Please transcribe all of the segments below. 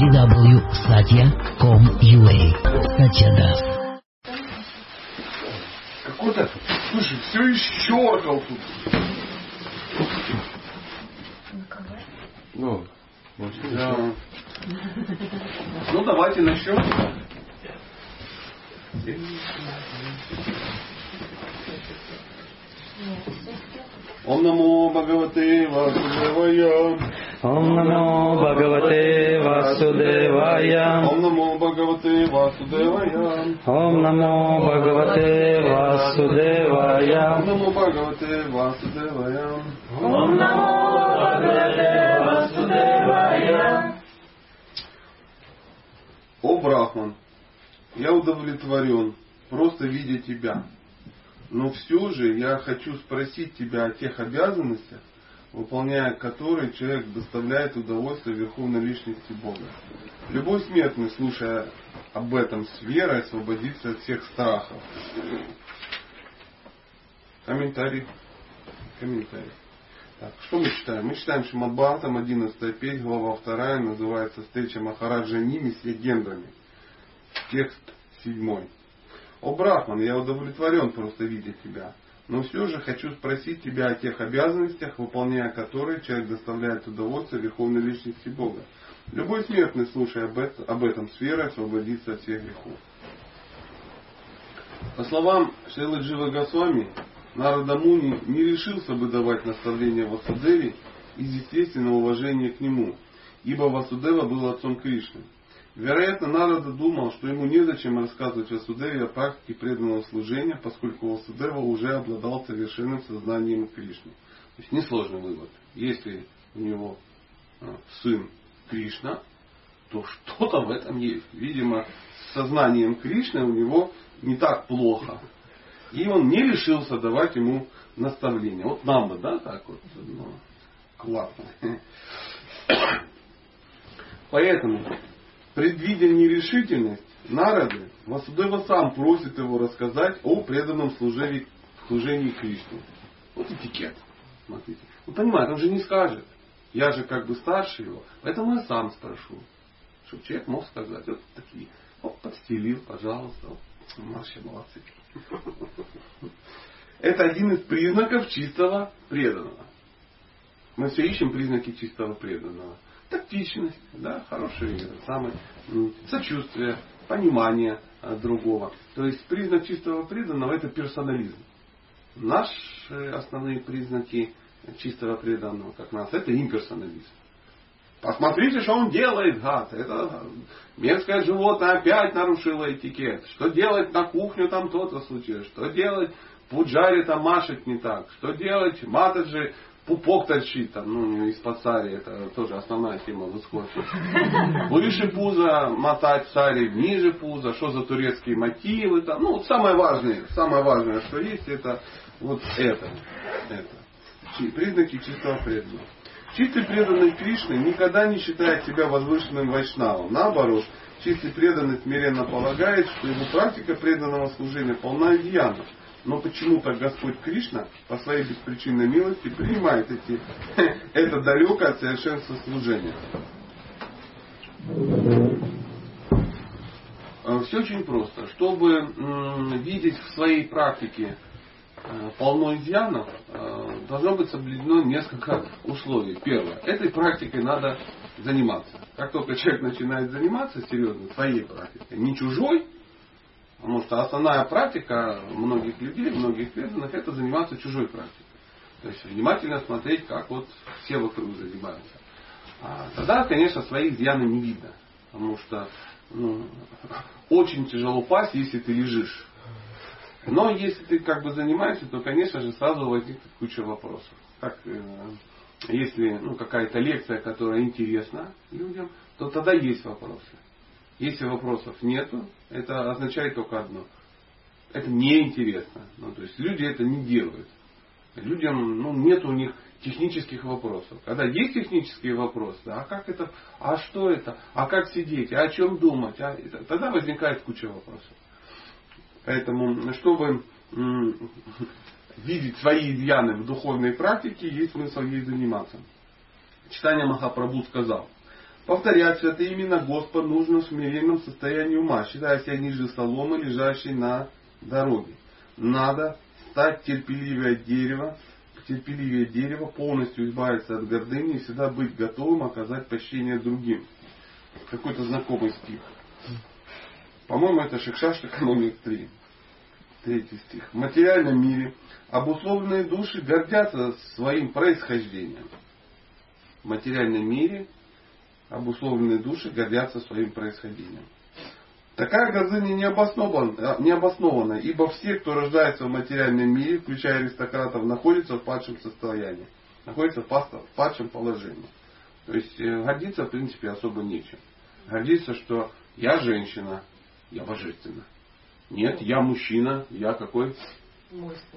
www.satya.com.ua Satya Das. Какой-то, слушай, все исчеркал тут. Ну, может, Да. Ну, давайте начнем. Ом намо Бхагавате Васудевая. Ом намо Бхагавате Васудевая. Ом намо Бхагавате Васудевая. Ом намо Бхагавате Васудевая. Ом намо Бхагавате Васудевая. Ом намо Бхагавате Васудевая. О Брахман, я удовлетворен, просто видя тебя. Но все же я хочу спросить тебя о тех обязанностях, выполняя которые человек доставляет удовольствие Верховной Личности Бога. Любой смертный, слушая об этом с верой, освободится от всех страхов. Комментарий. Комментарий. Так, что мы читаем? Мы читаем Шимадбхатам, 11 петь, глава 2, называется «Встреча Махараджа Ними с легендами». Текст 7. О, Брахман, я удовлетворен просто видя тебя. Но все же хочу спросить тебя о тех обязанностях, выполняя которые человек доставляет удовольствие Верховной Личности Бога. Любой смертный, слушая об этом, с освободится от всех грехов. По словам Шейлы Джива Госвами, Нарада Муни не решился бы давать наставления Васудеве из естественного уважения к нему, ибо Васудева был отцом Кришны. Вероятно, Нарада думал, что ему незачем рассказывать Васудеве о практике преданного служения, поскольку Васудева уже обладал совершенным сознанием Кришны. То есть несложный вывод. Если у него а, сын Кришна, то что-то в этом есть. Видимо, с сознанием Кришны у него не так плохо. И он не решился давать ему наставления. Вот нам бы, да, так вот, ну, классно. Поэтому, предвидя нерешительность народы, Васудева сам просит его рассказать о преданном служении, служении Кришне. Вот этикет. Смотрите. Ну, понимаете, он же не скажет. Я же как бы старше его, поэтому я сам спрошу. Чтобы человек мог сказать, вот такие, вот подстелил, пожалуйста, вот, вообще молодцы. Это один из признаков чистого преданного. Мы все ищем признаки чистого преданного. Тактичность, да, хорошее самое, сочувствие, понимание другого. То есть признак чистого преданного это персонализм. Наши основные признаки чистого преданного, как нас, это имперсонализм. Посмотрите, что он делает, гад. Это мерзкое животное опять нарушило этикет. Что делать на кухню, там то-то случилось. Что делать, пуджари там машет не так. Что делать, матаджи пупок торчит там, ну, из-под сари. Это тоже основная тема в исходе. Выше пуза мотать сари, ниже пуза. Что за турецкие мотивы там. Ну, самое важное, самое важное, что есть, это вот это. это. Признаки чистого преданного. Чистый преданный Кришны никогда не считает себя возвышенным вайшнавом. Наоборот, чистый преданный смиренно полагает, что его практика преданного служения полна изъянов. Но почему-то Господь Кришна по своей беспричинной милости принимает эти, это далекое от совершенства служения. Все очень просто. Чтобы видеть в своей практике полно изъянов, должно быть соблюдено несколько условий. Первое. Этой практикой надо заниматься. Как только человек начинает заниматься серьезно своей практикой, не чужой, потому что основная практика многих людей, многих преданных, это заниматься чужой практикой. То есть внимательно смотреть, как вот все вокруг занимаются. А тогда, конечно, свои изъяны не видно. Потому что ну, очень тяжело пасть, если ты лежишь. Но если ты как бы занимаешься, то, конечно же, сразу возникнет куча вопросов. Как, э, если ну, какая-то лекция, которая интересна людям, то тогда есть вопросы. Если вопросов нету, это означает только одно. Это неинтересно. Ну, то есть люди это не делают. Людям ну, нет у них технических вопросов. Когда есть технические вопросы, а как это, а что это, а как сидеть, а о чем думать, а, тогда возникает куча вопросов. Поэтому, чтобы видеть свои изъяны в духовной практике, есть смысл ей заниматься. Читание Махапрабху сказал, Повторять святые имена Господа нужно в смиренном состоянии ума, считая себя ниже соломы, лежащей на дороге. Надо стать терпеливее дерева, терпеливее дерева, полностью избавиться от гордыни и всегда быть готовым оказать прощение другим. Какой-то знакомый стих. По-моему, это Шикшаштака номер 3. Третий стих. В материальном мире обусловленные души гордятся своим происхождением. В материальном мире обусловленные души гордятся своим происхождением. Такая гордыня необоснована, необоснована, ибо все, кто рождается в материальном мире, включая аристократов, находятся в падшем состоянии, находятся в падшем положении. То есть э, гордиться, в принципе, особо нечем. Гордиться, что я женщина, я божественна. Нет, я мужчина, я какой?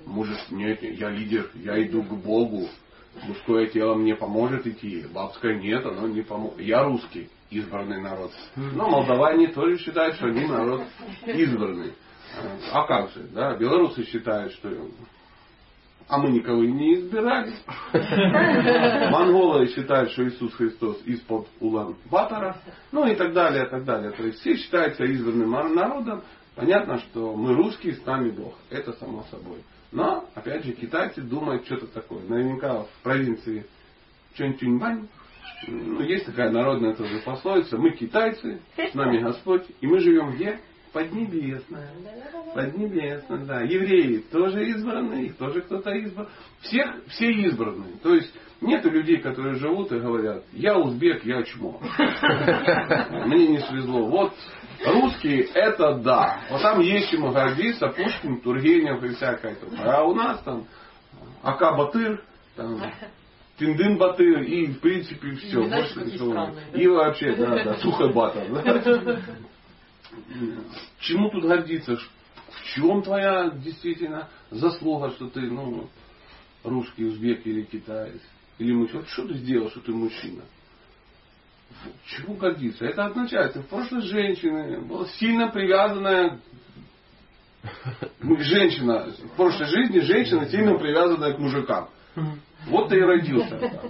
Мужественный. Нет, я лидер, я иду к Богу. Мужское тело мне поможет идти, бабское нет, оно не поможет. Я русский, избранный народ. Но молдаване тоже считают, что они народ избранный. А как же, да, белорусы считают, что а мы никого и не избирали. Монголы считают, что Иисус Христос из-под Улан-Батора. Ну и так далее, и так далее. То есть все считаются избранным народом. Понятно, что мы русские, с нами Бог. Это само собой. Но, опять же, китайцы думают что-то такое. Наверняка в провинции Чончуньбань ну, есть такая народная тоже пословица. Мы китайцы, с нами Господь, и мы живем где? Поднебесная. Поднебесная, да. Евреи тоже избранные, их тоже кто-то избран. Всех, все избранные. То есть нету людей, которые живут и говорят, я узбек, я чмо. Мне не свезло. Вот русские это да. Вот там есть чему гордиться, Пушкин, Тургенев и всякое. А у нас там Ака Батыр, там, Тиндын Батыр и в принципе все. Больше ничего. И вообще, да, да, Сухой Батыр. Да. Чему тут гордиться? В чем твоя действительно заслуга, что ты ну, русский, узбек или китаец? Или мужчина? Что ты сделал, что ты мужчина? Чему гордиться? Это означает, что в прошлой женщины была сильно привязанная женщина, в прошлой жизни женщина сильно привязанная к мужикам. Вот ты и родился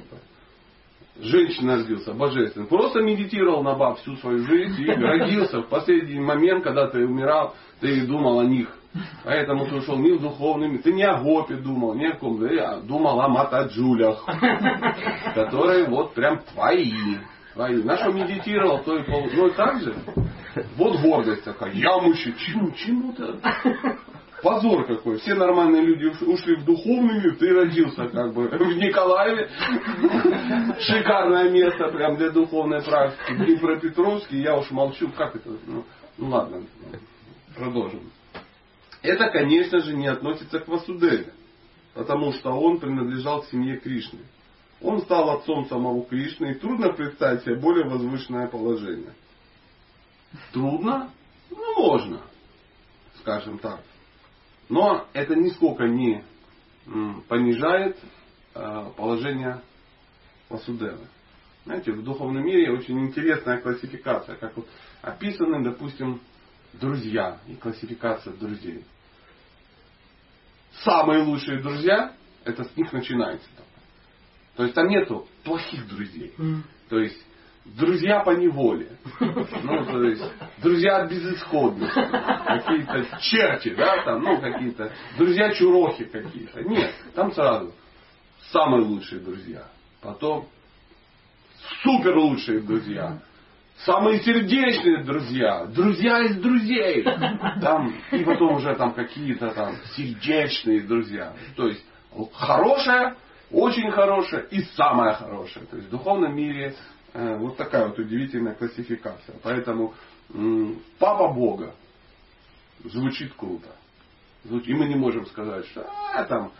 женщина родился, божественный. Просто медитировал на баб всю свою жизнь и родился в последний момент, когда ты умирал, ты думал о них. Поэтому ты ушел не в духовный. Ты не о гопе думал, не о ком. Ты думал о матаджулях, которые вот прям твои. твои. На что медитировал, то и пол... Ну и так же. Вот гордость такая. Я мужчина. Чему? Чему-то? Позор какой. Все нормальные люди ушли в духовный мир, ты родился как бы в Николаеве. Шикарное место прям для духовной практики. В Днепропетровске, я уж молчу, как это? Ну, ну ладно, продолжим. Это, конечно же, не относится к Васудеве, потому что он принадлежал к семье Кришны. Он стал отцом самого Кришны, и трудно представить себе более возвышенное положение. Трудно? Ну, можно, скажем так. Но это нисколько не понижает э, положение Васудевы. Знаете, в духовном мире очень интересная классификация, как вот описаны, допустим, друзья и классификация друзей. Самые лучшие друзья, это с них начинается. То есть там нету плохих друзей. То есть друзья по неволе. Ну, то есть, друзья от безысходности. Какие-то черти, да, там, ну, какие-то друзья чурохи какие-то. Нет, там сразу самые лучшие друзья. Потом супер лучшие друзья. Самые сердечные друзья. Друзья из друзей. Там, и потом уже там какие-то там сердечные друзья. То есть, хорошая, очень хорошая и самая хорошая. То есть в духовном мире вот такая вот удивительная классификация. Поэтому папа Бога звучит круто. И мы не можем сказать, что а, там,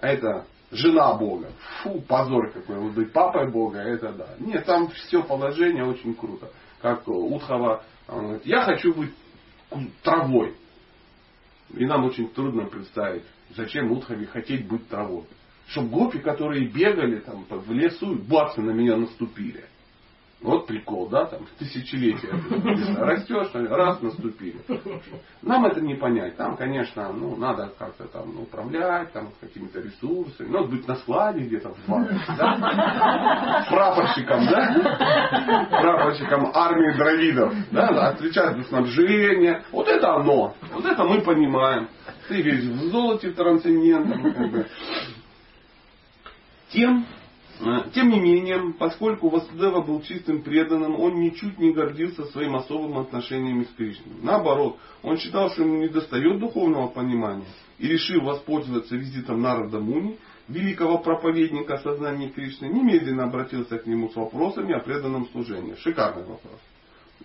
это жена Бога. Фу, позор какой. Вот быть папой Бога, это да. Нет, там все положение очень круто. Как Утхова, он говорит, я хочу быть травой. И нам очень трудно представить, зачем Утхове хотеть быть травой. Чтобы гопи, которые бегали там в лесу, бацы на меня наступили. Вот прикол, да, там тысячелетия растешь, раз наступили. Нам это не понять. Там, конечно, ну, надо как-то там управлять, там какими-то ресурсами. Надо быть на складе где-то в банке, да? Прапорщиком, да? Прапорщиком армии дровидов, да? Отвечать за снабжение. Вот это оно. Вот это мы понимаем. Ты весь в золоте, трансцендентном. Как. Тем, тем не менее, поскольку Васудева был чистым преданным, он ничуть не гордился своим особым отношением с Кришной. Наоборот, он считал, что ему не достает духовного понимания и решил воспользоваться визитом Нарада Муни, великого проповедника сознания Кришны, немедленно обратился к нему с вопросами о преданном служении. Шикарный вопрос.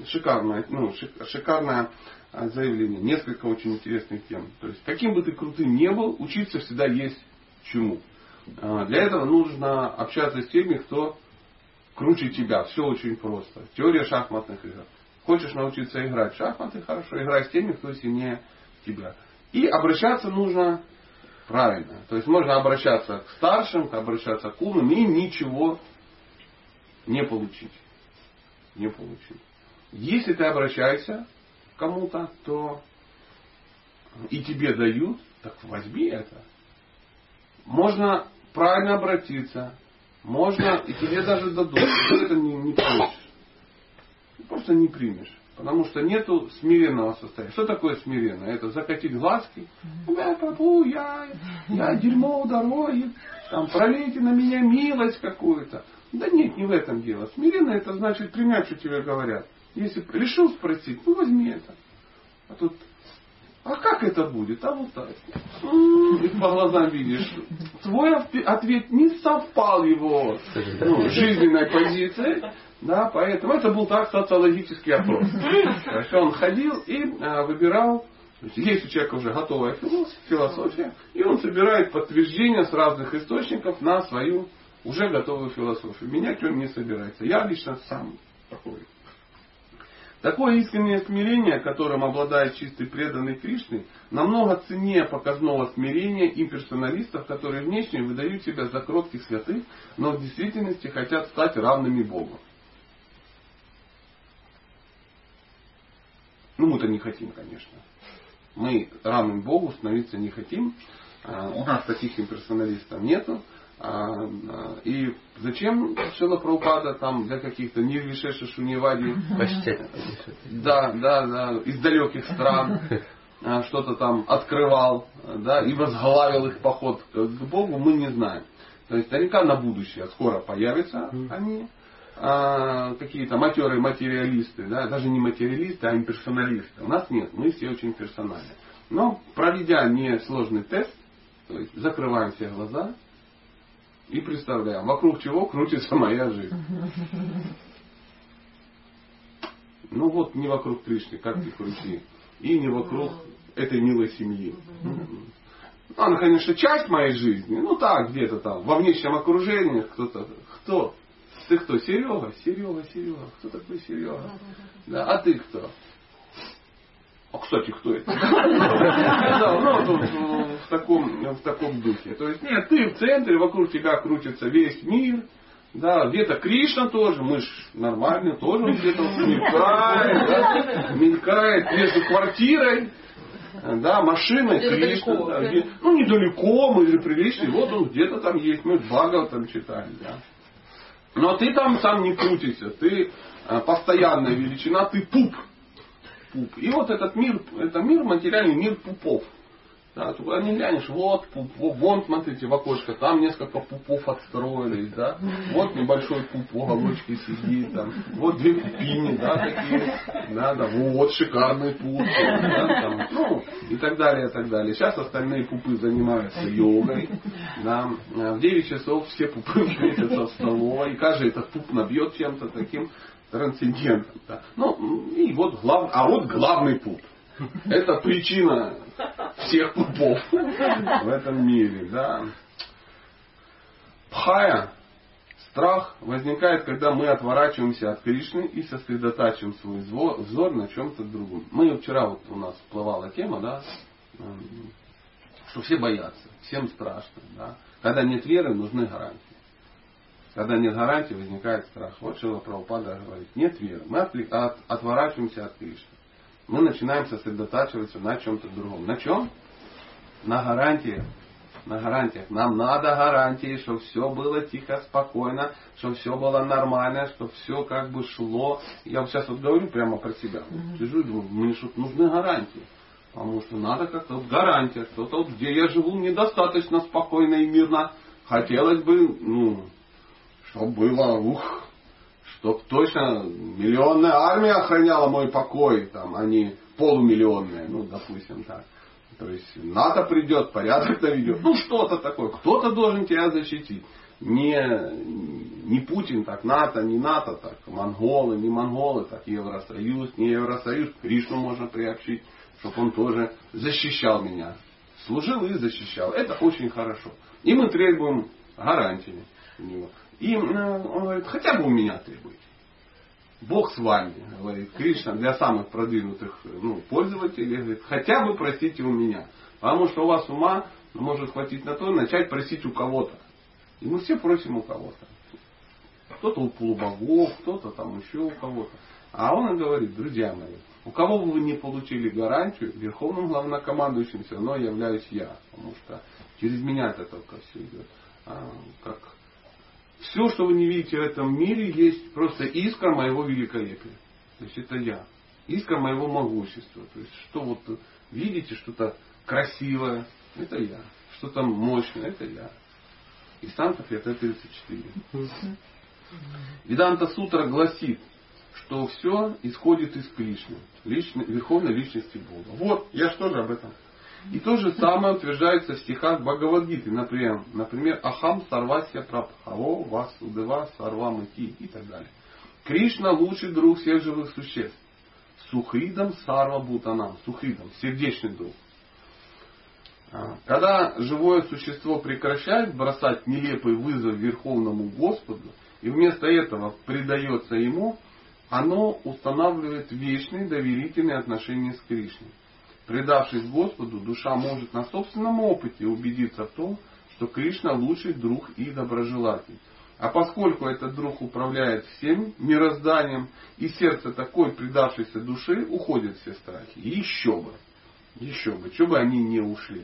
Шикарное, ну, шикарное э, заявление. Несколько очень интересных тем. То есть, каким бы ты крутым не был, учиться всегда есть чему. А, для этого нужно общаться с теми, кто круче тебя. Все очень просто. Теория шахматных игр. Хочешь научиться играть в шахматы, хорошо, играй с теми, кто сильнее тебя. И обращаться нужно правильно. То есть можно обращаться к старшим, обращаться к умным и ничего не получить. Не получить. Если ты обращаешься к кому-то, то и тебе дают, так возьми это. Можно правильно обратиться. Можно, и тебе даже дадут. Ты это не, не получишь. Просто не примешь. Потому что нету смиренного состояния. Что такое смиренное? Это закатить глазки. Я попу, я, я дерьмо у дороги. Там пролейте на меня милость какую-то. Да нет, не в этом дело. Смиренно это значит принять, что тебе говорят. Если решил спросить, ну возьми это. А тут а как это будет? А вот так. И по глазам видишь. Твой ответ не совпал его ну, жизненной позицией. Да, поэтому это был так социологический опрос. Хорошо, он ходил и а, выбирал есть у человека уже готовая философия, и он собирает подтверждения с разных источников на свою уже готовую философию. Менять он не собирается. Я лично сам такой Такое искреннее смирение, которым обладает чистый преданный Кришны, намного ценнее показного смирения имперсоналистов, которые внешне выдают себя за кротких святых, но в действительности хотят стать равными Богу. Ну, мы-то не хотим, конечно. Мы равным Богу становиться не хотим. А, у нас таких имперсоналистов нету. А, а, и зачем Шила Прабхупада там для каких-то Нирвишеша Шуневади, да, да, да, из далеких стран а, что-то там открывал, да, и возглавил их поход к Богу, мы не знаем. То есть наверняка на будущее скоро появятся они, а, какие-то матерые материалисты, да, даже не материалисты, а имперсоналисты. У нас нет, мы все очень персональны. Но проведя несложный тест, то есть закрываем все глаза, и представляем, вокруг чего крутится моя жизнь. Ну вот не вокруг Кришны, как ты крути. И не вокруг этой милой семьи. Ну, она, конечно, часть моей жизни. Ну так, где-то там, во внешнем окружении кто-то. Кто? Ты кто? Серега? Серега, Серега. Кто такой Серега? Да, а ты кто? А кстати, кто это? Да, ну тут в таком, в таком духе. То есть, нет, ты в центре, вокруг тебя крутится весь мир. Да, где-то Кришна тоже, мы ж нормально, тоже где-то мелькает, да, мелькает между квартирой, да, машиной Кришна. Да, где, ну, недалеко, мы же приличные, вот он где-то там есть, мы Бхагав там читали, да. Но ты там сам не крутишься, ты э, постоянная величина, ты пуп пуп. И вот этот мир, это мир, материальный мир пупов. Да, не глянешь, вот пуп, вон, смотрите, в окошко, там несколько пупов отстроились, да, вот небольшой пуп в уголочке сидит, там, вот две пупини, да, такие, да, да, вот шикарный пуп, да, там, ну, и так далее, и так далее. Сейчас остальные пупы занимаются йогой, да, в 9 часов все пупы встретятся в столовой, и каждый этот пуп набьет чем-то таким, трансцендентом. Да. Ну, и вот глав... А вот главный пуп. Это причина всех пупов в этом мире. Да. Пхая, страх возникает, когда мы отворачиваемся от Кришны и сосредотачиваем свой взор на чем-то другом. Мы вчера вот у нас всплывала тема, да, что все боятся, всем страшно. Да. Когда нет веры, нужны гарантии. Когда нет гарантии, возникает страх. Вот Шила Прабхупада говорит, нет веры. Мы от, отворачиваемся от Кришны. Мы начинаем сосредотачиваться на чем-то другом. На чем? На гарантиях. На гарантиях. Нам надо гарантии, чтобы все было тихо, спокойно, чтобы все было нормально, чтобы все как бы шло. Я вот сейчас вот говорю прямо про себя. Сижу и думаю, мне что-то нужны гарантии. Потому что надо как-то вот гарантия, что-то вот, где я живу недостаточно спокойно и мирно. Хотелось бы, ну, чтобы было, ух, чтоб точно миллионная армия охраняла мой покой, там, а не полумиллионная, ну, допустим, так. То есть НАТО придет, порядок наведет. Ну, что-то такое. Кто-то должен тебя защитить. Не, не Путин, так НАТО, не НАТО, так монголы, не монголы, так Евросоюз, не Евросоюз. Кришну можно приобщить, чтобы он тоже защищал меня. Служил и защищал. Это очень хорошо. И мы требуем гарантии у него. И он говорит, хотя бы у меня требуйте. Бог с вами, говорит Кришна, для самых продвинутых ну, пользователей, говорит, хотя бы просите у меня. Потому что у вас ума может хватить на то, начать просить у кого-то. И мы все просим у кого-то. Кто-то у полубогов, кто-то там еще у кого-то. А он и говорит, друзья мои, у кого бы вы не получили гарантию, верховным главнокомандующим все равно являюсь я. Потому что через меня это только все идет. А, как все, что вы не видите в этом мире, есть просто искра моего великолепия. То есть это я. Искра моего могущества. То есть что вот видите, что-то красивое, это я. Что-то мощное, это я. Из танцев это 34. Веданта Сутра гласит, что все исходит из Кришны, личной, верховной личности Бога. Вот, я что же об этом и то же самое утверждается в стихах Бхагавадгиты, например, например Ахам Сарвасия Прабхаво Васудева Сарвамати и так далее. Кришна лучший друг всех живых существ. Сухридом Сарва Бутанам. Сухридом, сердечный друг. А, когда живое существо прекращает бросать нелепый вызов Верховному Господу и вместо этого предается Ему, оно устанавливает вечные доверительные отношения с Кришной. Предавшись Господу, душа может на собственном опыте убедиться в том, что Кришна лучший друг и доброжелатель. А поскольку этот друг управляет всем мирозданием, и сердце такой предавшейся души уходят все страхи. И еще бы. Еще бы. Что бы они не ушли.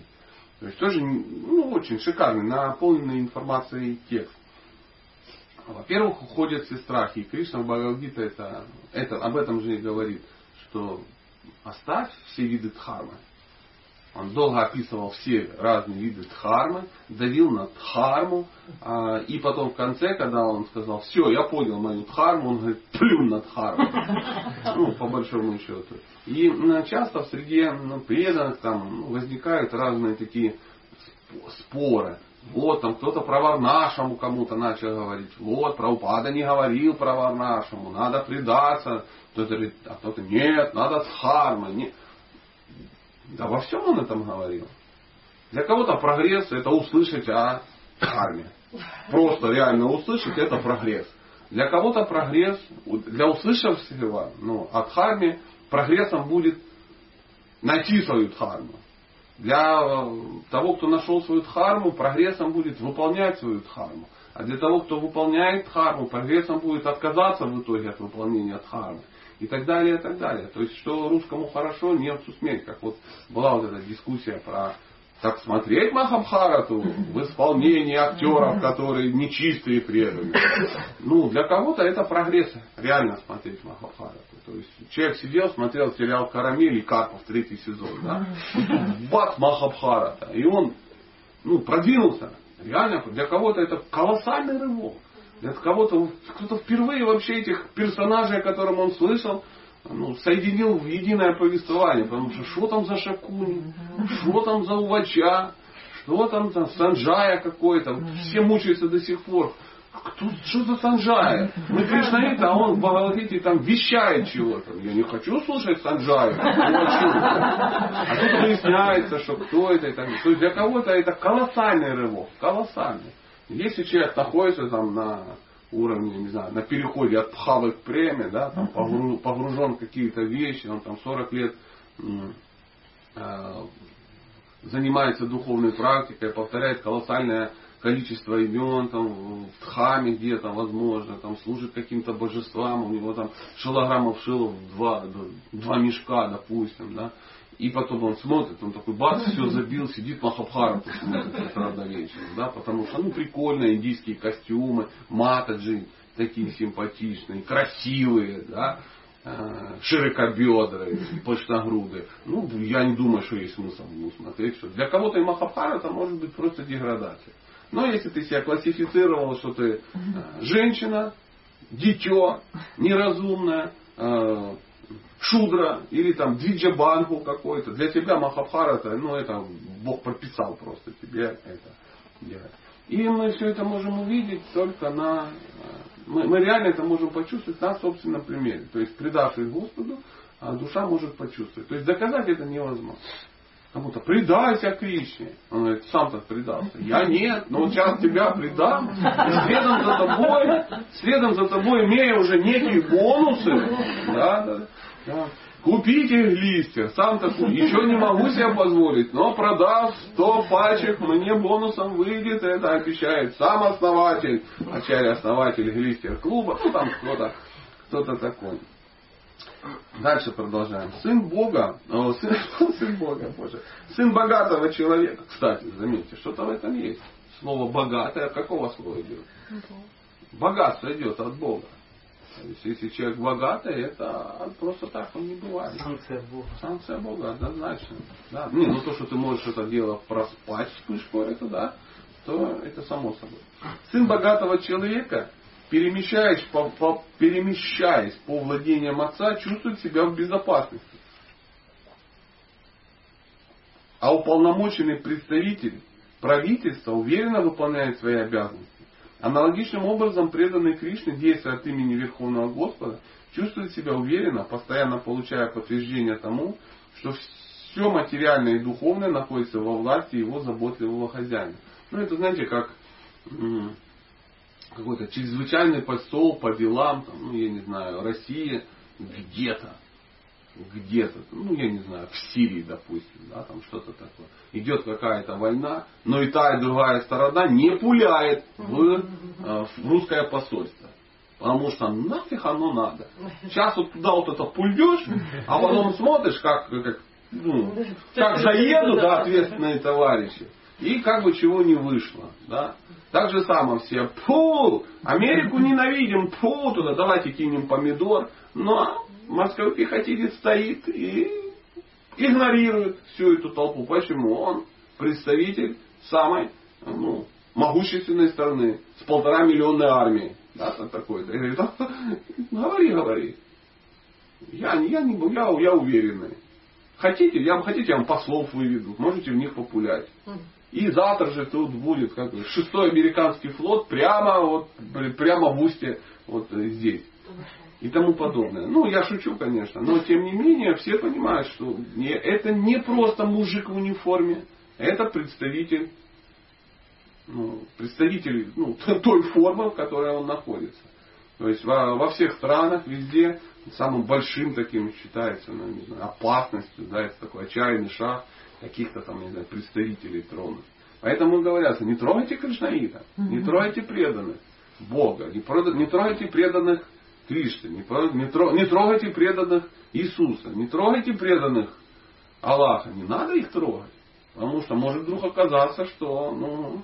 То есть тоже ну, очень шикарный, наполненный информацией текст. Во-первых, уходят все страхи. И Кришна в Бхагавадгита это, это, об этом же и говорит, что оставь все виды дхармы. Он долго описывал все разные виды дхармы, давил на дхарму, а, и потом в конце, когда он сказал, все, я понял мою дхарму, он говорит, плюн на дхарму. Ну, по большому счету. И часто в среде ну, преданных там возникают разные такие споры. Вот там кто-то про Варнашему кому-то начал говорить. Вот, про Упада не говорил про Варнашему, надо предаться. Кто-то говорит, а кто-то нет, надо с хармой. Нет. Да во всем он этом говорил. Для кого-то прогресс это услышать о харме. Просто реально услышать это прогресс. Для кого-то прогресс, для услышавшего ну, от харме, прогрессом будет найти свою дхарму. Для э, того, кто нашел свою дхарму, прогрессом будет выполнять свою дхарму. А для того, кто выполняет дхарму, прогрессом будет отказаться в итоге от выполнения дхармы и так далее, и так далее. То есть, что русскому хорошо, немцу смерть. Как вот была вот эта дискуссия про так смотреть Махабхарату в исполнении актеров, которые нечистые преданные. Ну, для кого-то это прогресс, реально смотреть Махабхарату. То есть человек сидел, смотрел сериал «Карамель» и «Карпов» третий сезон, да, и тут бац, Махабхарата. И он, ну, продвинулся. Реально, для кого-то это колоссальный рывок. Это кого-то, кто-то впервые вообще этих персонажей, о котором он слышал, ну, соединил в единое повествование. Потому что что там за Шакуни, что там за Увача, что там за Санджая какой-то. Все мучаются до сих пор. Кто, что за Санджая? Мы Кришнаиты, а он в Бхагавадгите там вещает чего-то. Я не хочу слушать Санджаю. А тут выясняется, что кто это и так. То есть для кого-то это колоссальный рывок. Колоссальный. Если человек находится там на уровне, не знаю, на переходе от пхавы к преме, да, там погружен в какие-то вещи, он там 40 лет э, занимается духовной практикой, повторяет колоссальное количество имен, там, в Дхаме где-то, возможно, там, служит каким-то божествам, у него там шилограммов шилов два, два мешка, допустим, да, и потом он смотрит, он такой, бац, все забил, сидит Махабхарату смотрит вечера, да, потому что, ну, прикольно, индийские костюмы, матаджи, такие симпатичные, красивые, да, э, широкобедрые, пышногрудые. Ну, я не думаю, что есть смысл ну, смотреть. Что для кого-то и Махабхарата может быть просто деградация. Но если ты себя классифицировал, что ты э, женщина, дитё, неразумная, э, шудра или там двиджабангу какой-то, для тебя Махабхарата, ну это Бог прописал просто тебе это делать. И мы все это можем увидеть только на... Мы, мы реально это можем почувствовать на собственном примере. То есть, предавшись Господу, а душа может почувствовать. То есть, доказать это невозможно. Кому-то предайся Кришне. Он говорит, сам так предался. Я нет, но вот сейчас тебя предам. И следом за тобой, следом за тобой, имея уже некие бонусы, да, да, да, Купите листья, сам такой, еще не могу себе позволить, но продав 100 пачек, мне бонусом выйдет, это обещает сам основатель, начале основатель листьев клуба, ну там кто-то, кто-то такой. Дальше продолжаем. Сын Бога, о, сын, сын Бога, Боже, сын богатого человека, кстати, заметьте, что-то в этом есть. Слово богатое от какого слова идет? Богатство идет от Бога. То есть, если человек богатый, это просто так он не бывает. Санкция Бога. Санкция Бога, однозначно. Да. Не, ну то, что ты можешь это дело проспать вспышку, это да, то это само собой. Сын богатого человека, перемещаясь по, по, перемещаясь по владениям отца, чувствует себя в безопасности. А уполномоченный представитель правительства уверенно выполняет свои обязанности. Аналогичным образом преданный Кришне, действуя от имени Верховного Господа, чувствует себя уверенно, постоянно получая подтверждение тому, что все материальное и духовное находится во власти его заботливого хозяина. Ну, это, знаете, как какой-то чрезвычайный посол по делам, там, ну, я не знаю, России где-то где-то, ну я не знаю, в Сирии, допустим, да, там что-то такое. Идет какая-то война, но и та, и другая сторона не пуляет в, э, в русское посольство. Потому что нафиг оно надо. Сейчас вот туда вот это пульдешь, а потом смотришь, как, как, ну, как заедут да, ответственные товарищи. И как бы чего не вышло. Да? Так же самое все. Пу! Америку ненавидим, пу, туда давайте кинем помидор. Но морской пехотинец стоит и игнорирует всю эту толпу. Почему? Он представитель самой ну, могущественной страны с полтора миллионной армией. Да, там говорит, говори, говори. Я, я, не, я, я уверенный. Хотите, я, хотите, я вам послов выведу. Можете в них популять. И завтра же тут будет как шестой американский флот прямо, вот, прямо в устье вот здесь и тому подобное. Ну, я шучу, конечно, но тем не менее все понимают, что это не просто мужик в униформе, это представитель, ну, представитель ну, той формы, в которой он находится. То есть во, во всех странах, везде самым большим таким считается ну, не знаю, опасностью, да, это такой отчаянный шаг каких-то там, не знаю, представителей трона. Поэтому говорят, не трогайте Кришнаита, не трогайте преданных Бога, не, не трогайте преданных Кришне, не, не, не трогайте преданных Иисуса, не трогайте преданных Аллаха, не надо их трогать. Потому что может вдруг оказаться, что, ну,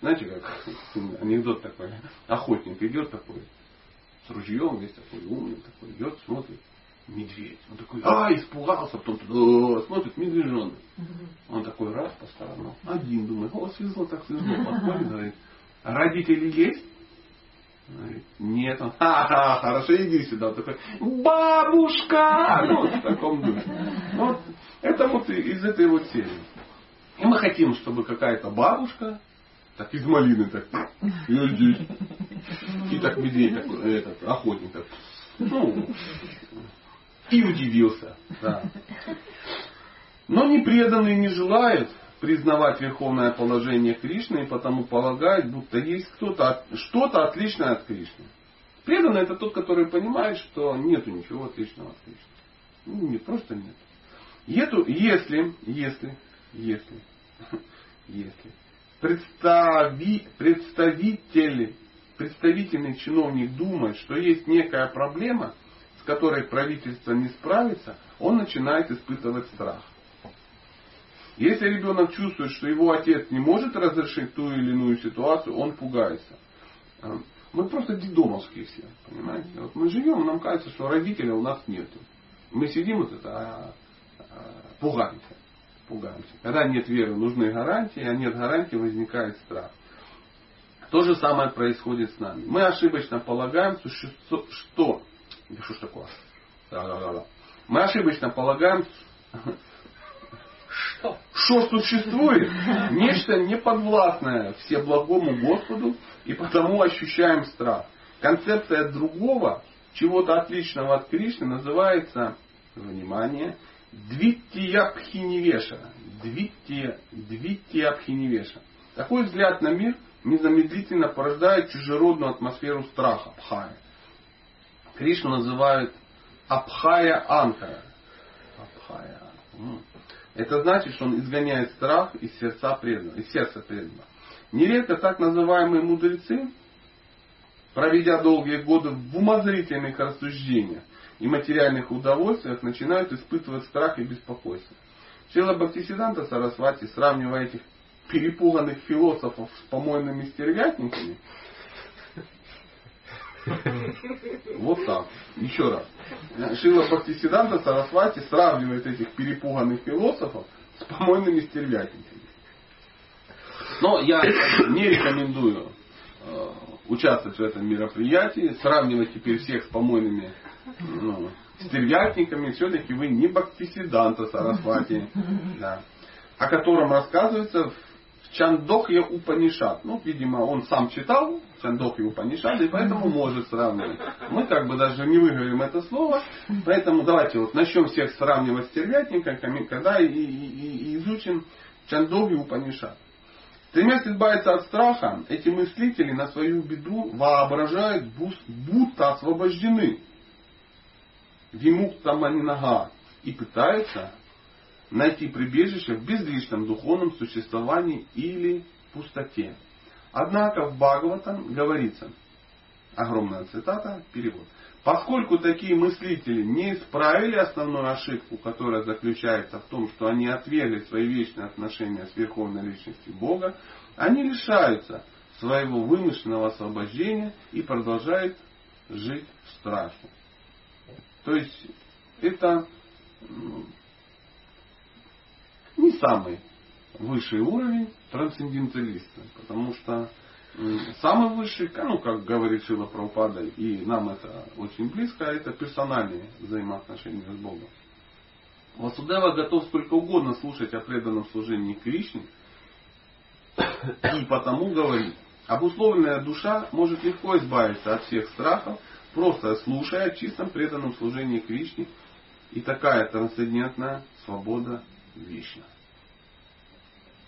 знаете, как анекдот такой, охотник идет такой, с ружьем, весь такой умный, такой, идет, смотрит, медведь. Он такой, а, испугался, потом туда, смотрит, медвежонок. Он такой, раз по сторонам, один, думает, о, свезло, так свезло, подходит, говорит, родители есть? Нет, он, ха-ха, хорошо, иди сюда. Он такой, бабушка! Ну, в таком духе. Вот, это вот из этой вот серии. И мы хотим, чтобы какая-то бабушка, так из малины так, иди. И так медведь такой, этот, охотник так, ну, и удивился. Да. Но непреданные не желают признавать верховное положение Кришны и потому полагать, будто есть кто-то, что-то отличное от Кришны. Преданный это тот, который понимает, что нету ничего отличного от Кришны. Ну, нет, просто нет. Эту, если, если, если, если представи, представитель, представительный чиновник думает, что есть некая проблема, которой правительство не справится, он начинает испытывать страх. Если ребенок чувствует, что его отец не может разрешить ту или иную ситуацию, он пугается. А, мы просто дедомовские все, понимаете? Вот мы живем, нам кажется, что родителя у нас нет. Мы сидим вот это, а, а, пугаемся. Пугаемся. Когда нет веры, нужны гарантии, а нет гарантии, возникает страх. То же самое происходит с нами. Мы ошибочно полагаем, что... что что ж такое? Мы ошибочно полагаем, что? Что существует? Нечто неподвластное всеблагому Господу, и потому ощущаем страх. Концепция другого, чего-то отличного от Кришны, называется, внимание, Двиттиябхиневеша. Двиттия, Двиттиябхиневеша. Такой взгляд на мир незамедлительно порождает чужеродную атмосферу страха, Абхая. Кришну называют Абхая Анкара. Абхая. Это значит, что он изгоняет страх из сердца преданного, из сердца преданного. Нередко так называемые мудрецы, проведя долгие годы в умозрительных рассуждениях и материальных удовольствиях, начинают испытывать страх и беспокойство. Сила Бхактисиданта Сарасвати, сравнивая этих перепуганных философов с помойными стервятниками, вот так. Еще раз. Шила Бхактисиданта Сарасвати сравнивает этих перепуганных философов с помойными стервятниками. Но я не рекомендую э, участвовать в этом мероприятии, сравнивать теперь всех с помойными ну, стервятниками. Все-таки вы не Бхактисиданта Сарасвати, да, о котором рассказывается в Чандохья Упанишат. Ну, видимо, он сам читал Чандохья Упанишат, и поэтому может сравнивать. Мы как бы даже не выговорим это слово, поэтому давайте вот начнем всех сравнивать с тервятниками, когда и, и, и изучим Чандохью Упанишат. Стремясь избавиться от страха, эти мыслители на свою беду воображают, будто освобождены. Вимукта манинага. И пытаются найти прибежище в безличном духовном существовании или пустоте. Однако в Бхагаватам говорится, огромная цитата, перевод. Поскольку такие мыслители не исправили основную ошибку, которая заключается в том, что они отвергли свои вечные отношения с Верховной Личностью Бога, они лишаются своего вымышленного освобождения и продолжают жить в страхе. То есть это не самый высший уровень трансценденталиста, потому что самый высший, ну, как говорит Шила Прабхупада, и нам это очень близко, это персональные взаимоотношения с Богом. Васудева готов сколько угодно слушать о преданном служении Кришне, и потому говорит, обусловленная душа может легко избавиться от всех страхов, просто слушая о чистом преданном служении Кришне, и такая трансцендентная свобода вечна.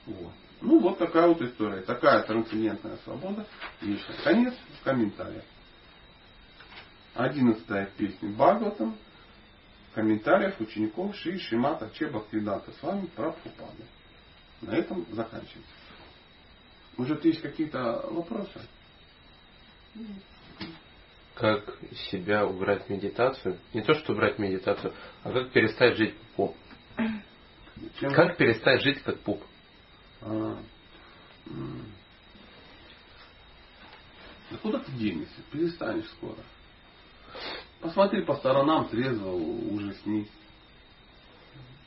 Вот. Ну, вот такая вот история. Такая трансцендентная свобода. Вечна. Конец комментария. Одиннадцатая песня Бхагаватам. Комментариев учеников Ши Шимата Чеба Кридата. С вами Прабхупада. На этом заканчивается. Может, есть какие-то вопросы? Как себя убрать медитацию? Не то, что убрать медитацию, а как перестать жить поп. Чем? Как перестать жить как пуп? А, да куда ты денешься? Перестанешь скоро. Посмотри по сторонам, трезво ужаснись.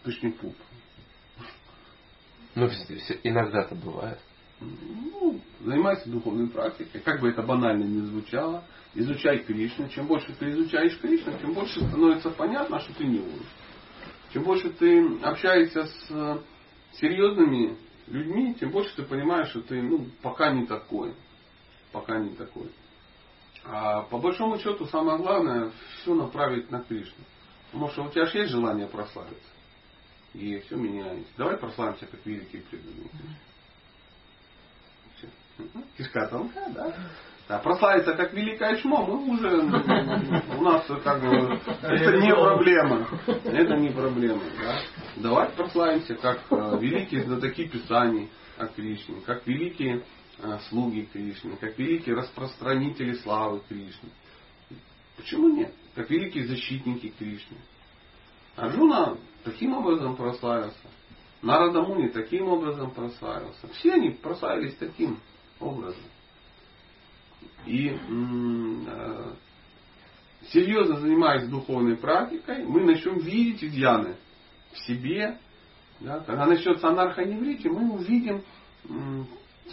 Ты ж не пуп. Ну, иногда это бывает. Ну, занимайся духовной практикой. Как бы это банально ни звучало. Изучай Кришну. Чем больше ты изучаешь Кришну, тем больше становится понятно, что ты не лучше. Чем больше ты общаешься с серьезными людьми, тем больше ты понимаешь, что ты ну, пока не такой. Пока не такой. А по большому счету самое главное все направить на Кришну. Потому что у тебя же есть желание прославиться. И все меняется. Давай прославимся как великие преданные. Кишка тонка, да? Да, прославиться как великое чмо, мы уже, у нас как бы, это не проблема. Это не проблема, да? давайте прославимся, как э, великие знатоки Писаний о Кришне, как великие э, слуги Кришны, как великие распространители славы Кришны. Почему нет? Как великие защитники Кришны. Арджуна таким образом прославился. Нарада Муни таким образом прославился. Все они прославились таким образом. И э, серьезно занимаясь духовной практикой, мы начнем видеть изъяны в себе. Да? Когда начнется анархоневрите, мы увидим,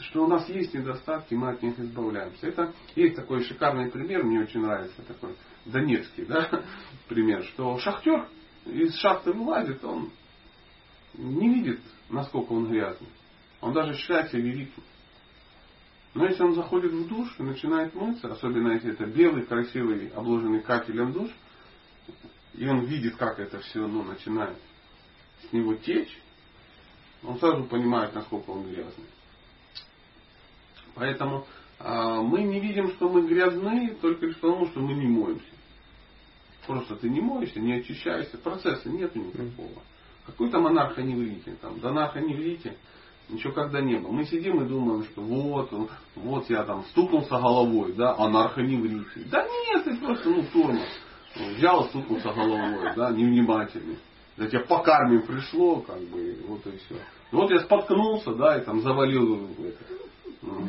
что у нас есть недостатки, мы от них избавляемся. Это есть такой шикарный пример, мне очень нравится такой донецкий да, пример, что шахтер из шахты вылазит, он не видит, насколько он грязный. Он даже считает себя великим. Но если он заходит в душ и начинает мыться, особенно если это белый, красивый, обложенный кафелем душ, и он видит, как это все ну, начинает с него течь, он сразу понимает, насколько он грязный. Поэтому а, мы не видим, что мы грязны только лишь потому, что мы не моемся. Просто ты не моешься, не очищаешься, процесса нет никакого. Какой там анархоневрите, там, да анархоневрите, ничего когда не было. Мы сидим и думаем, что вот, вот я там стукнулся головой, да, анархоневрите. Да нет, ты просто, ну, тормоз. Взял, стукнулся головой, да, невнимательный. Да тебе по карме пришло, как бы, вот и все. Вот я споткнулся, да, и там завалил это, ну,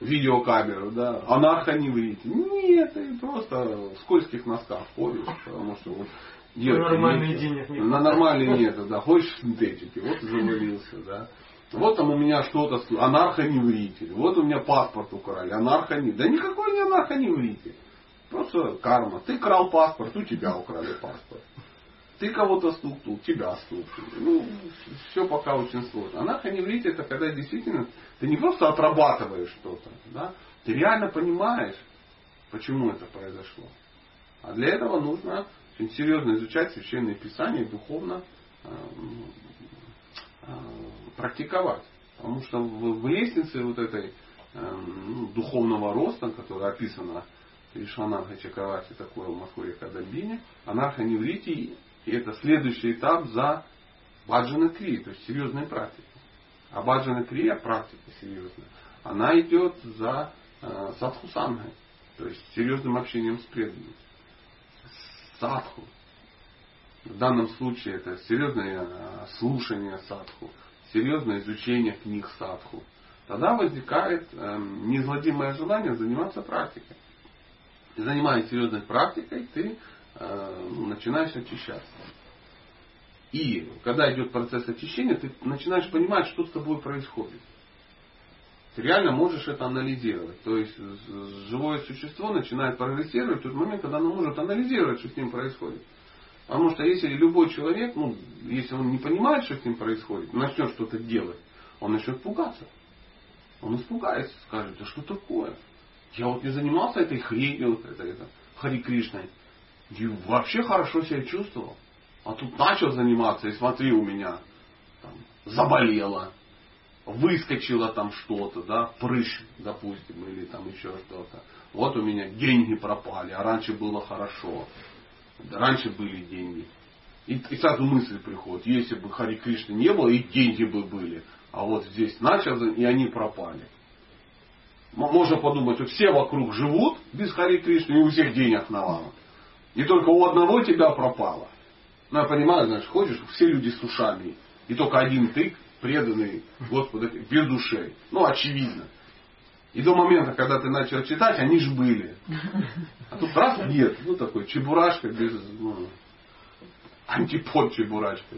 видеокамеру, да, анархоневрите. Нет, ты просто в скользких носках ходишь, потому что вот на нормальные денег нет. На нормальные нет, да. Хочешь синтетики, вот завалился, да. Вот там у меня что-то, анархоневритель. Вот у меня паспорт украли, анархоневритель. Да никакой не анархоневритель. Просто карма. Ты крал паспорт, у тебя украли паспорт. Ты кого-то стукнул, тебя стукнули. Ну, все пока очень сложно. Анархоневритель это когда действительно ты не просто отрабатываешь что-то, да, ты реально понимаешь, почему это произошло. А для этого нужно очень серьезно изучать священные писания духовно э, практиковать. Потому что в, в лестнице вот этой э, ну, духовного роста, которая описана Ишванарха Чакравати такое в Москве Кадамбине, анархоневритий и это следующий этап за баджана кри, то есть серьезной практикой. А баджана крия, практика серьезная, она идет за э, садхусангой, то есть серьезным общением с преданными садху. В данном случае это серьезное э, слушание садху, серьезное изучение книг садху. Тогда возникает э, неизгладимое желание заниматься практикой. Занимаясь серьезной практикой, ты э, начинаешь очищаться. И когда идет процесс очищения, ты начинаешь понимать, что с тобой происходит. Ты реально можешь это анализировать. То есть живое существо начинает прогрессировать в тот момент, когда оно может анализировать, что с ним происходит. Потому что если любой человек, ну, если он не понимает, что с ним происходит, начнет что-то делать, он начнет пугаться. Он испугается, скажет, да что такое? Я вот не занимался этой хренью, вот это, это, Хари Кришной. И вообще хорошо себя чувствовал. А тут начал заниматься, и смотри, у меня там, заболело, выскочило там что-то, да, прыщ, допустим, или там еще что-то. Вот у меня деньги пропали, а раньше было хорошо. Раньше были деньги. И, и сразу мысль приходит, если бы Хари Кришны не было, и деньги бы были. А вот здесь начал, и они пропали. Можно подумать, вот все вокруг живут без Хари Кришны, и у всех денег навалом. И только у одного тебя пропало. Ну, я понимаю, знаешь, ходишь, все люди с ушами. И только один ты преданный Господу без души. Ну, очевидно. И до момента, когда ты начал читать, они же были. А тут раз нет. Ну, такой чебурашка без... Ну, антипод чебурашка.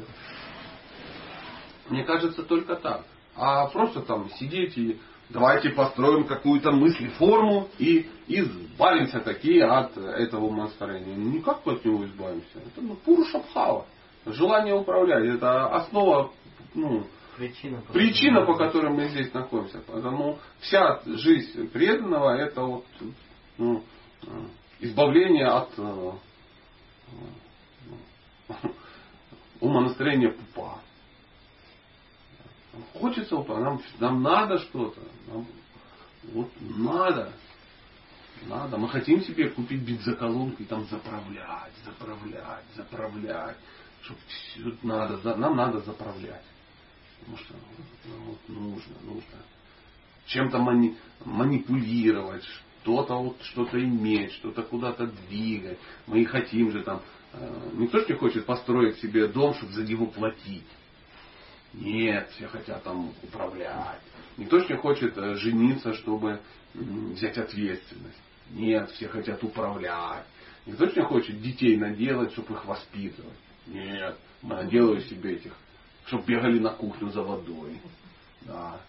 Мне кажется, только так. А просто там сидеть и давайте построим какую-то мысль, форму и избавимся такие от этого настроения. Ну, никак от него избавимся. Это ну, пуру шабхава. Желание управлять. Это основа ну, Причина, по, Причина, по которой мы здесь находимся. Потому вся жизнь преданного это вот, ну, избавление от э, умонастроения пупа. Хочется упа, нам, нам надо что-то. Нам, вот надо. Надо. Мы хотим себе купить бензоколонку и там заправлять, заправлять, заправлять. что всё надо, нам надо заправлять. Потому что ну, вот нужно, нужно чем-то мани- манипулировать, что-то вот что-то иметь, что-то куда-то двигать. Мы и хотим же там. э, Никто же не хочет построить себе дом, чтобы за него платить. Нет, все хотят там управлять. Никто же не хочет э, жениться, чтобы взять ответственность. Нет, все хотят управлять. Никто же не хочет детей наделать, чтобы их воспитывать. Нет, наделаю себе этих, чтобы бегали на кухню за водой. Да.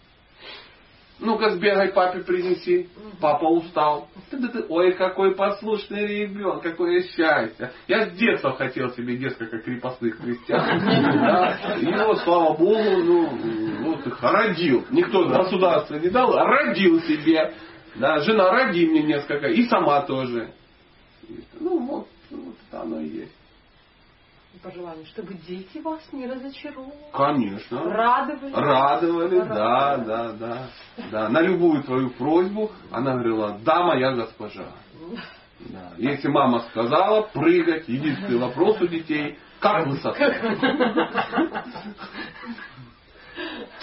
Ну-ка сбегай папе принеси. Папа устал. Ой, какой послушный ребенок, какое счастье. Я с детства хотел себе несколько крепостных крестьян. Да. И вот, слава Богу, ну, вот их родил. Никто государство не дал, а родил себе. Да, жена, роди мне несколько. И сама тоже. Ну вот, вот оно и есть. Пожелание, чтобы дети вас не разочаровывали. Конечно. Радовали. Радовали, да, да, да, да. На любую твою просьбу она говорила, да, моя госпожа. Да. Если мама сказала прыгать, единственный вопрос у детей, как высоко?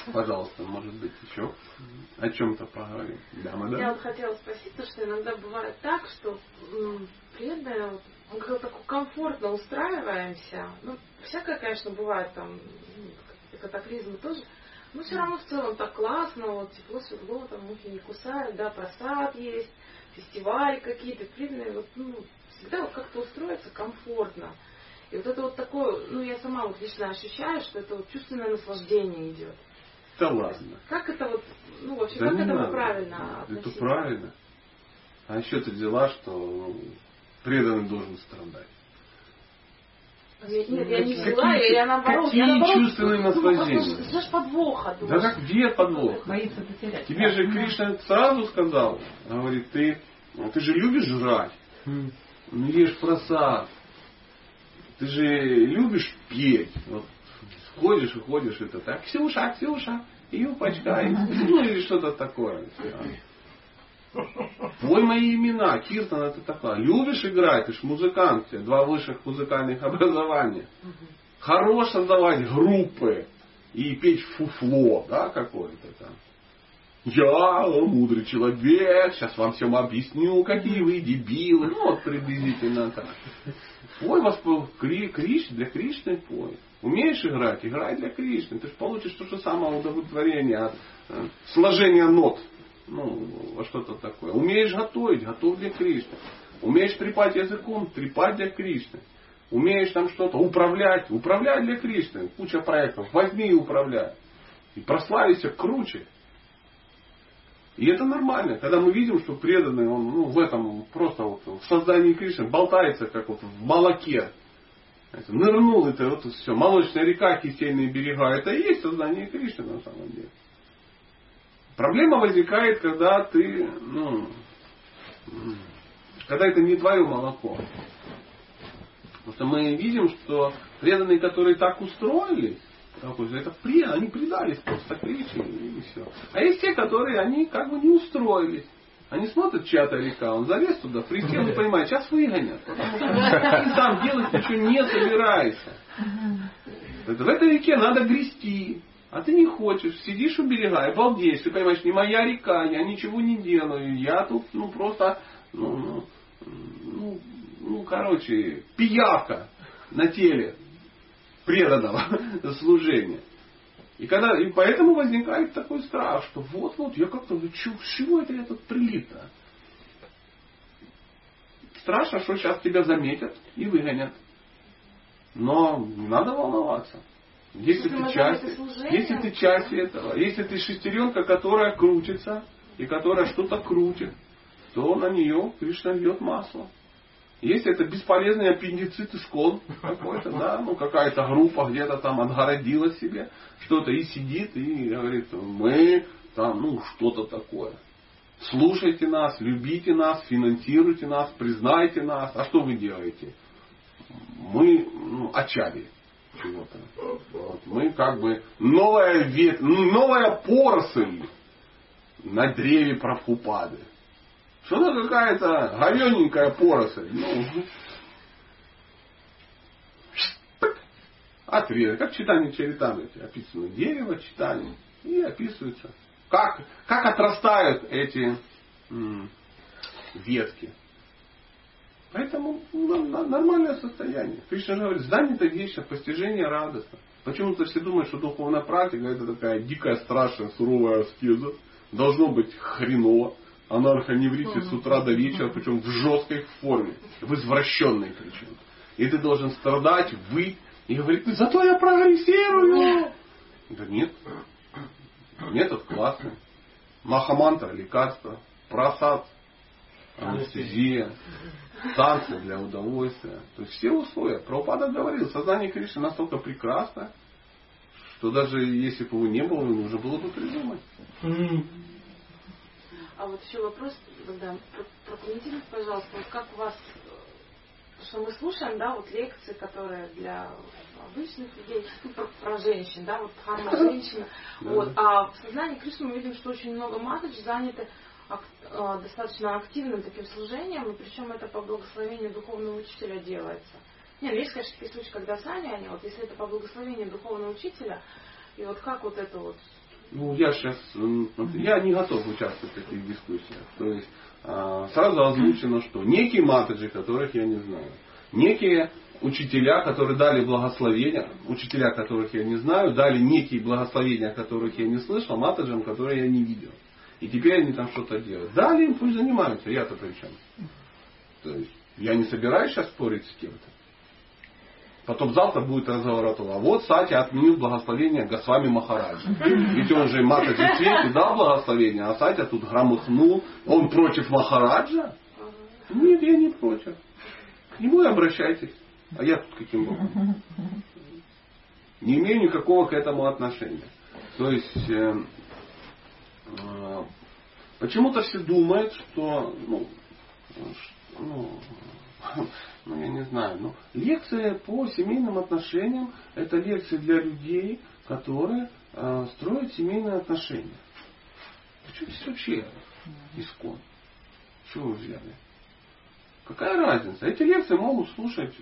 Пожалуйста, может быть, еще о чем-то поговорим. Да, Я мадам? вот хотела спросить, то, что иногда бывает так, что м, преданные, мы как-то так комфортно устраиваемся. Ну, всякое, конечно, бывает там, ну, катаклизмы тоже. Но все равно в целом так классно, вот тепло, светло, там мухи не кусают, да, просад есть, фестивали какие-то, преданные, вот, ну, всегда вот как-то устроиться комфортно. И вот это вот такое, ну, я сама вот лично ощущаю, что это вот чувственное наслаждение идет. Да ладно. Как это вот, ну, вообще, Да как это надо. правильно Это относиться? правильно. А еще ты взяла, что ну, преданный должен страдать. Нет, нет, я не Какие взяла, я наоборот. какие я наоборот, чувственные ну, наслаждения? просто Ждешь подвоха. Да думаешь, как где подвох? Боится потерять. Тебе же Кришна сразу сказал, говорит, ты, ты же любишь жрать, ну ешь просад. Ты же любишь петь. Вот ходишь и ходишь, это так, Ксюша, Ксюша, юбочка, ну или что-то такое. Пой мои имена, Киртан это такое. Любишь играть, ты ж музыкант, у тебя два высших музыкальных образования. Хорош создавать группы и петь фуфло, да, какое-то там. Я мудрый человек, сейчас вам всем объясню, какие вы дебилы. Ну, вот приблизительно так. Пой вас Кри, Криш, для Кришны пой. Умеешь играть? Играй для Кришны. Ты же получишь то же самое удовлетворение от э, сложения нот. Ну, во что-то такое. Умеешь готовить? Готовь для Кришны. Умеешь трепать языком? Трепать для Кришны. Умеешь там что-то управлять? Управлять для Кришны. Куча проектов. Возьми и управляй. И прославися круче. И это нормально, когда мы видим, что преданный, он ну, в этом просто вот, в создании Кришны болтается, как вот в молоке. Знаете, Нырнул это вот все. Молочная река, кисельные берега. Это и есть создание Кришны на самом деле. Проблема возникает, когда ты, ну, когда это не твое молоко. Потому что мы видим, что преданные, которые так устроились, такой это при, они предались просто Кришне и все. А есть те, которые они как бы не устроились. Они смотрят, чья-то река, он залез туда, присел и понимает, сейчас выгонят. Потому ты сам делать ничего не собираешься. В этой реке надо грести. А ты не хочешь, сидишь у берега и балдеешь. Ты понимаешь, не моя река, я ничего не делаю. Я тут, ну, просто, ну, ну, ну, ну, короче, пиявка на теле преданного служения. И, когда, и поэтому возникает такой страх, что вот-вот, я как-то, ну, с чего это я тут прилип-то? Страшно, что сейчас тебя заметят и выгонят. Но не надо волноваться. Если ты часть, если ты часть этого, если ты шестеренка, которая крутится и которая что-то крутит, то на нее Кришна льет масло. Если это бесполезный аппендицит искон какой-то, да, ну какая-то группа где-то там отгородила себе что-то и сидит и говорит, мы там, ну что-то такое. Слушайте нас, любите нас, финансируйте нас, признайте нас. А что вы делаете? Мы ну, очаги чего-то. Вот. Мы как бы новая, вет... ну, новая поросль на древе Прабхупады. Что-то какая-то говененькая поросль. Ну, Ответ. Как читание Чаритамрити. Описано дерево, читание. И описывается, как, как отрастают эти м, ветки. Поэтому ну, нормальное состояние. Кришна говорит, занято вечно, постижение радостно. Почему-то все думают, что духовная практика это такая дикая, страшная, суровая аскеза. Должно быть хреново. Анархоневрите с утра до вечера, причем в жесткой форме, в извращенной причем. И ты должен страдать, выть, и говорить, зато я прогрессирую. Да нет. Метод классный. Махамантра, лекарство, просад, анестезия, танцы для удовольствия. То есть все условия. Прабхупада говорил, сознание Кришны настолько прекрасно, что даже если бы его не было, нужно было бы придумать. А вот еще вопрос, да, прокомментируйте, пожалуйста, вот как у вас, что мы слушаем, да, вот лекции, которые для обычных людей, ну, про, про женщин, да, вот харма женщина, вот, а в сознании Кришны мы видим, что очень много маточ заняты э, достаточно активным таким служением, и причем это по благословению духовного учителя делается. Нет, ну, есть, конечно, такие случаи, когда сами они, вот если это по благословению духовного учителя, и вот как вот это вот ну, я сейчас, я не готов участвовать в таких дискуссиях. То есть, а, сразу озвучено, что некие матаджи, которых я не знаю, некие учителя, которые дали благословения, учителя, которых я не знаю, дали некие благословения, которых я не слышал, матаджам, которые я не видел. И теперь они там что-то делают. Дали им, пусть занимаются, я-то при чем. То есть, я не собираюсь сейчас спорить с кем-то. Потом завтра будет разговор о том, а вот Сати отменил благословение Госвами Махараджа. Ведь он же Мата Свете дал благословение, а Сатя тут громыхнул. Он против Махараджа? Нет, я не против. К нему и обращайтесь. А я тут каким боком? Не имею никакого к этому отношения. То есть, э, э, почему-то все думают, что, ну, ну, ну я не знаю, но лекция по семейным отношениям это лекция для людей, которые э, строят семейные отношения. Почему здесь вообще искон? Чего вы взяли? Какая разница? Эти лекции могут слушать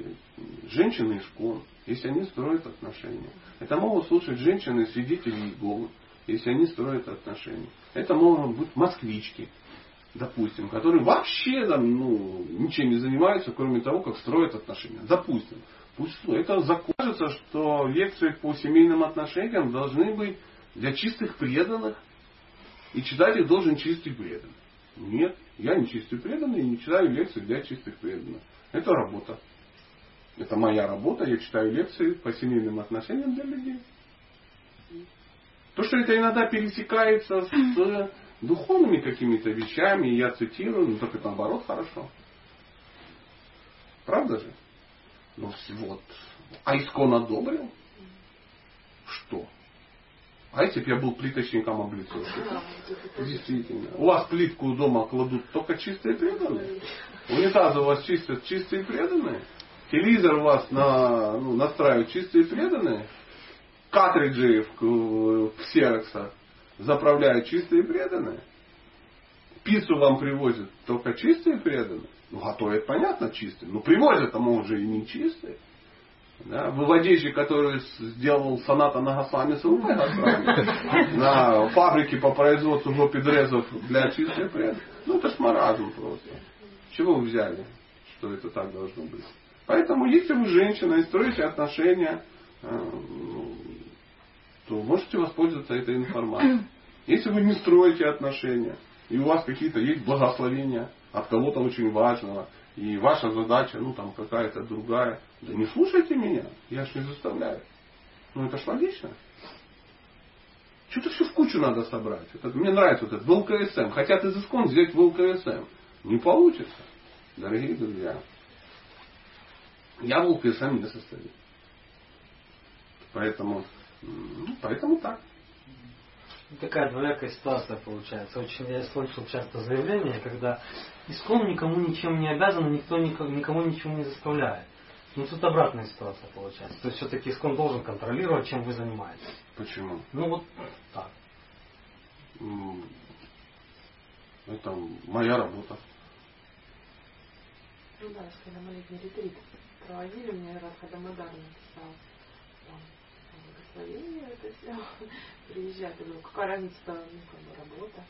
женщины искон, если они строят отношения. Это могут слушать женщины свидетели Иеговы, если они строят отношения. Это могут быть москвички, допустим, которые вообще там, ну, ничем не занимаются, кроме того, как строят отношения. Допустим. Пусть это закажется, что лекции по семейным отношениям должны быть для чистых преданных, и читатель должен чистый преданный. Нет, я не чистый преданный и не читаю лекции для чистых преданных. Это работа. Это моя работа, я читаю лекции по семейным отношениям для людей. То, что это иногда пересекается с духовными какими-то вещами, я цитирую, ну так это наоборот хорошо. Правда же? Ну вот. А Искон одобрил? Что? А если бы я был плиточником облицовки? Действительно. У вас плитку дома кладут только чистые преданные? Унитазы у вас чистят чистые преданные? Телевизор у вас на, ну, настраивают чистые преданные? Картриджи в, в, в Xerox заправляют чистые преданные. Пиццу вам привозят только чистые преданные. Ну, готовят, понятно, чистые. Но привозят, а уже и не чистые. Да, выводящий, который сделал соната на Гасвами Срупай на фабрике по производству жопидрезов для чистой преданных. Ну, это ж маразм просто. Чего вы взяли, что это так должно быть? Поэтому, если вы женщина и строите отношения, э, ну, то можете воспользоваться этой информацией. Если вы не строите отношения, и у вас какие-то есть благословения от кого-то очень важного, и ваша задача, ну там какая-то другая, да не слушайте меня, я ж не заставляю. Ну это ж логично. Что-то все в кучу надо собрать. Это, мне нравится вот этот ВЛКСМ. Хотят из искон взять ВЛКСМ. Не получится, дорогие друзья. Я в не состою. Поэтому ну, поэтому так. Такая двоякая ситуация получается. Очень я слышал часто заявления, когда искон никому ничем не обязан, никто никому ничего не заставляет. Ну тут обратная ситуация получается. То есть все-таки искон должен контролировать, чем вы занимаетесь. Почему? Ну вот так. Это моя работа. Ну да, когда мы летний ретрит проводили, мне Радха Дамадар написал там, благословение это все. Приезжать, я думаю, какая разница-то, ну, как бы работа.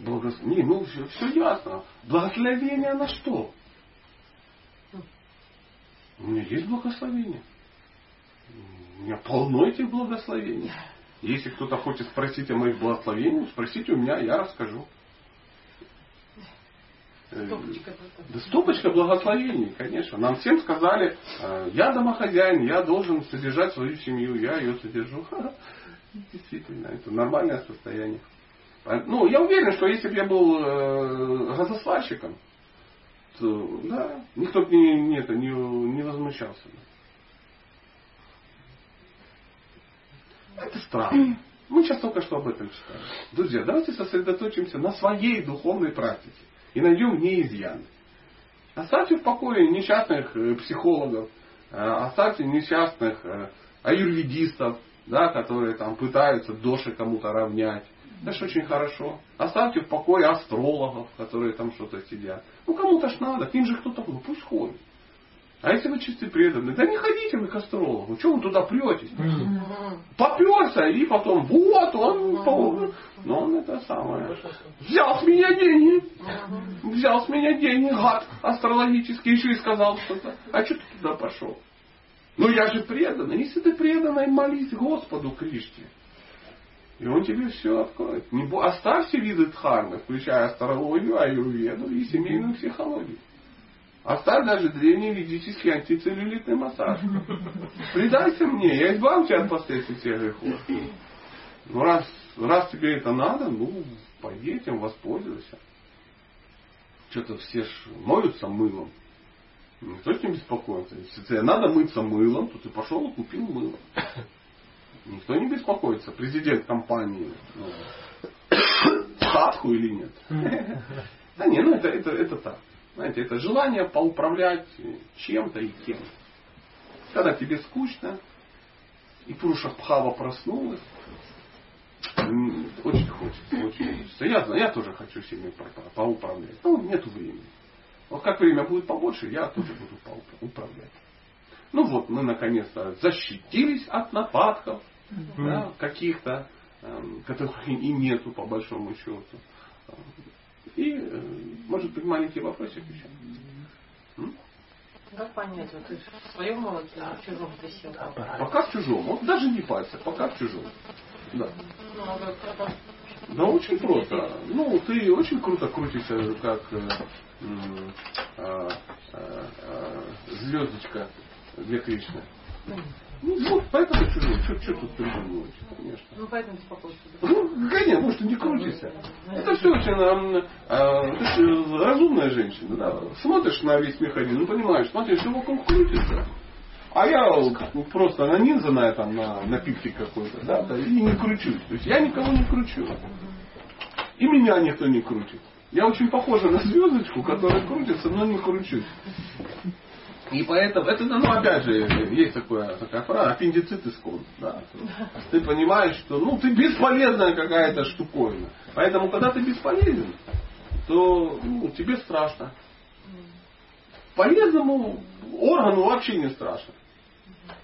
Благос... Не, ну все, все ясно. Благословение на что? У меня есть благословение. У меня полно этих благословений. Если кто-то хочет спросить о моих благословениях, спросите у меня, я расскажу. Э, Стопочка Да стопочка благословений, конечно. Нам всем сказали, э, я домохозяин, я должен содержать свою семью, я ее содержу. Действительно, это нормальное состояние. А, Ну, я уверен, что если бы я был э, газосварщиком, то да, никто бы не, не, это, не, не возмущался бы. Это странно. Мы сейчас только что об этом читали. Друзья, давайте сосредоточимся на своей духовной практике и найдем в ней изъяны. Оставьте в покое несчастных э, психологов, э, оставьте несчастных э, аюрведистов, да, которые там пытаются доши кому-то равнять. Это ж очень хорошо. Оставьте в покое астрологов, которые там что-то сидят. Ну кому-то ж надо, к ним же кто-то ну пусть ходит. А если вы чисты преданные, да не ходите вы к астрологу, чего вы туда претесь? Поперся, и потом, вот он, по- но он это самое. Взял с меня деньги. Взял с меня деньги, гад астрологический, еще и сказал что-то. А что ты туда пошел? Ну я же преданный. Если ты преданный, молись Господу Кришне. И он тебе все откроет. Не бо- Оставь все виды дхармы, включая астрологию, аюрведу и семейную психологию. Оставь даже древний ведический антицеллюлитный массаж. Предайся мне, я избавлю тебя от последствий всех грехов. Ну раз, раз тебе это надо, ну пойди этим воспользуйся. Что-то все ж моются мылом. Никто с ним беспокоится. Если тебе надо мыться мылом, то ты пошел и купил мыло. Никто не беспокоится. Президент компании ну, хатку или нет. Да не, ну это, это, это так. Знаете, это желание поуправлять чем-то и кем. Когда тебе скучно, и Пуруша Бхава проснулась, очень хочется, очень хочется. Я знаю, я тоже хочу по- поуправлять. Ну, нету времени. Вот как время будет побольше, я тоже буду управлять. Ну вот, мы наконец-то защитились от нападков да, каких-то, эм, которых и нету по большому счету. И, э, может быть, маленький вопросик еще. Как понять, вот ты в своем молоке или в чужом присел? Пока в чужом. Вот даже не пальцы, пока в чужом. Да. Ну, а Да очень просто. Ну, ты очень круто крутишься, как э, а, а, а, звездочка для Кришны. Ну, вот, поэтому. Что, что тут придумывать, конечно. Ну, поэтому беспокойство. да? Ну, конечно, может, не крутишься. Это все очень а, ты ж разумная женщина. Да. Смотришь на весь механизм, ну, понимаешь, смотришь, все вокруг крутится. А я просто нанизанная там на, на пиксель какой-то, да, да, и не кручусь. То есть я никого не кручу. И меня никто не крутит. Я очень похожа на звездочку, которая крутится, но не кручусь. И поэтому, это, ну, опять же, есть такое, такая фраза, аппендицит искон. Да. Ты понимаешь, что ну, ты бесполезная какая-то штуковина. Поэтому, когда ты бесполезен, то ну, тебе страшно. Полезному органу вообще не страшно.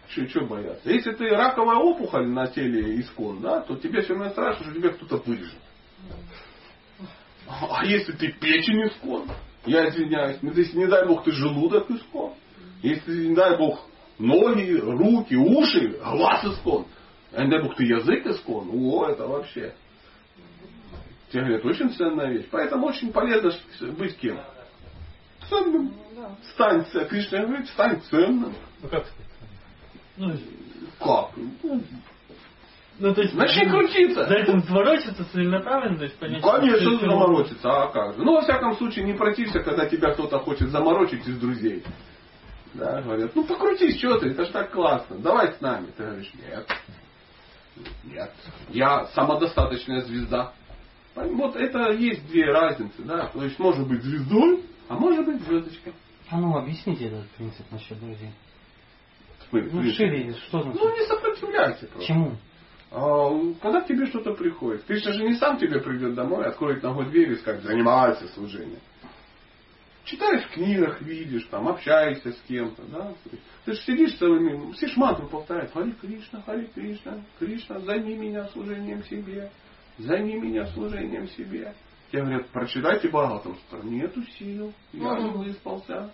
Что бояться? Если ты раковая опухоль на теле искон, да, то тебе все равно страшно, что тебя кто-то вырежет. А если ты печень искон, я извиняюсь, ну, если не дай бог ты желудок искон, если не дай бог ноги, руки, уши, глаз искон, а не дай бог ты язык искон, о, это вообще. Тебе говорят, очень ценная вещь. Поэтому очень полезно быть кем? Ценным. Стань ценным. Кришна говорит, стань ценным. Ну как? Ну, Как? ну, то есть... Начни крутиться. За этим заморочиться целенаправленно, то есть понять... Конечно, что это- заморочиться, а как же? Ну, во всяком случае, не протився, когда тебя кто-то хочет заморочить из друзей. Да, говорят, ну покрутись, что ты, это ж так классно, давай с нами. Ты говоришь, нет, нет, я самодостаточная звезда. Вот это есть две разницы, да, то есть может быть звездой, а может быть звездочкой. А ну, объясните этот принцип насчет друзей. Ну, шире, что значит? Ну, не сопротивляйся просто. Чему? А, Когда к тебе что-то приходит, Кришна же не сам тебе придет домой, откроет ногой дверь и скажет, занимайся служением. Читаешь в книгах, видишь, там, общаешься с кем-то, да. Ты же сидишь целыми, все ж мантру повторяют. Хари Кришна, Хари Кришна, Кришна, займи меня служением себе, займи меня служением себе. Тебе говорят, прочитайте Бхагаватам. Нету сил, я не выспался.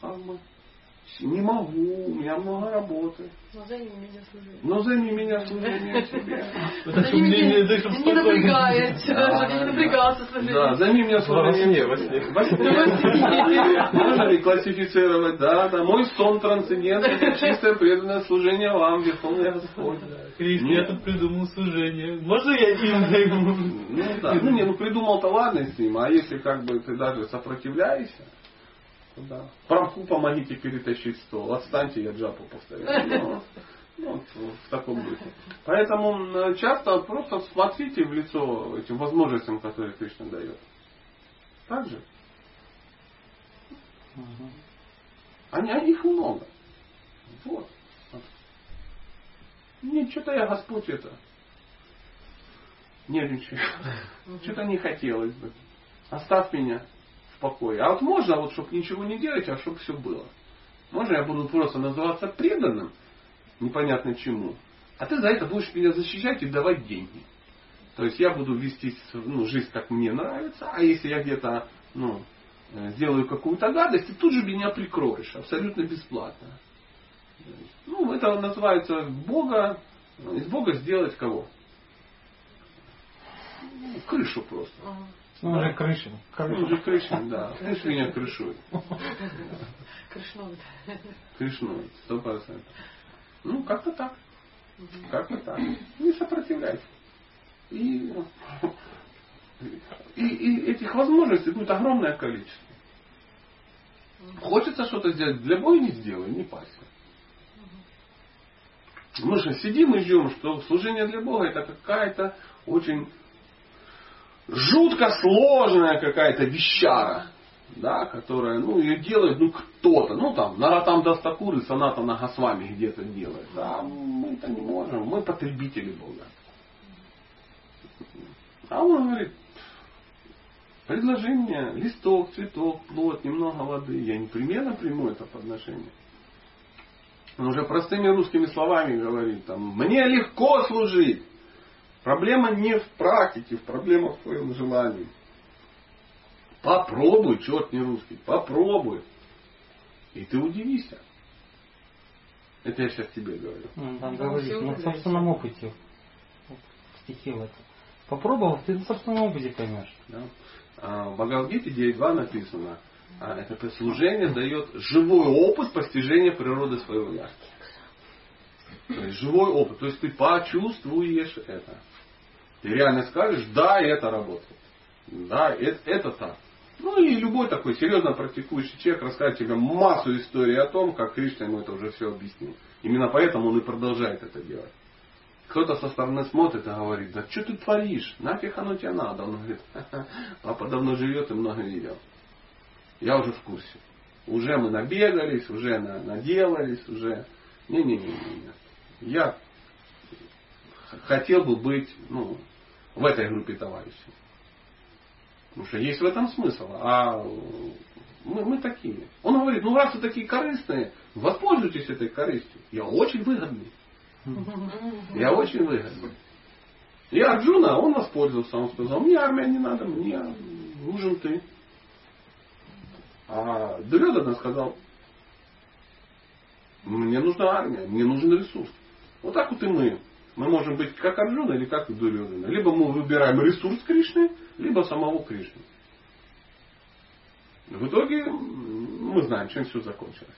Как бы, не могу, у меня много работы. Но займи меня служением. Но займи меня служением себе. Займи меня, не напрягает. Не напрягался служением. Да, займи меня служением. Во сне, Во сне. Можно ли классифицировать? Да, да. Мой сон трансцендентный, чистое преданное служение вам, Верховный Господь. Кришна, я тут придумал служение. Можно я им займу? Ну да. Ну не, ну придумал-то ладно с ним, а если как бы ты даже сопротивляешься, да. Прамку помогите перетащить стол, отстаньте, я джапу повторяю. Ну, ну, вот в таком духе. Поэтому м, часто просто смотрите в лицо этим возможностям, которые Кришна дает. Так же. Они, а их много. Вот. Нет, что-то я Господь это нервничаю. Что-то не хотелось бы. Оставь меня покое. А вот можно, вот, чтобы ничего не делать, а чтобы все было. Можно я буду просто называться преданным, непонятно чему, а ты за это будешь меня защищать и давать деньги. То есть я буду вести ну, жизнь, как мне нравится, а если я где-то ну, э, сделаю какую-то гадость, ты тут же меня прикроешь, абсолютно бесплатно. Ну, это называется Бога, из Бога сделать кого? Ну, Крышу просто. Ну, уже крыша. Ну, уже крышин, да. Пусть меня крышует. Кришновый. Крышной, сто процентов. Ну, как-то так. Как-то так. Не сопротивляйся. И, и, и этих возможностей будет огромное количество. Хочется что-то сделать, для Бога не сделай, не пайся. Мы же сидим и ждем, что служение для Бога это какая-то очень жутко сложная какая-то вещара, да, которая, ну, ее делает, ну, кто-то, ну, там, Наратам Дастакур и Саната Нагасвами где-то делает. Да, мы это не можем, мы потребители Бога. А он говорит, предложи мне листок, цветок, плод, немного воды. Я непременно приму это подношение. Он уже простыми русскими словами говорит, там, мне легко служить. Проблема не в практике, проблема в твоем желании. Попробуй, черт не русский, попробуй. И ты удивишься. Это я сейчас тебе говорю. Ну, Там говорит, всё на собственном опыте. В этом. Попробовав, ты на собственном опыте поймешь. Да? А В Бхагавадгите 9.2 написано, а, это служение дает живой опыт постижения природы своего я. То есть живой опыт. То есть ты почувствуешь это. Ты реально скажешь, да, это работает. Да, это, это так. Ну и любой такой серьезно практикующий человек расскажет тебе массу историй о том, как Кришна ему это уже все объяснил. Именно поэтому он и продолжает это делать. Кто-то со стороны смотрит и говорит, да что ты творишь? Нафиг оно тебе надо? Он говорит, «Ха-ха, папа давно живет и много видел. Я уже в курсе. Уже мы набегались, уже на- наделались, уже... Не-не-не. Я х- хотел бы быть ну, в этой группе товарищей. Потому что есть в этом смысл. А мы, мы такие. Он говорит, ну раз вы такие корыстные, воспользуйтесь этой корыстью. Я очень выгодный. Я очень выгодный. И Арджуна, он воспользовался, он сказал, мне армия не надо, мне нужен ты. А Дурьодана сказал, мне нужна армия, мне нужен ресурс. Вот так вот и мы. Мы можем быть как Арджуна или как Дурьодана. Либо мы выбираем ресурс Кришны, либо самого Кришны. В итоге мы знаем, чем все закончилось.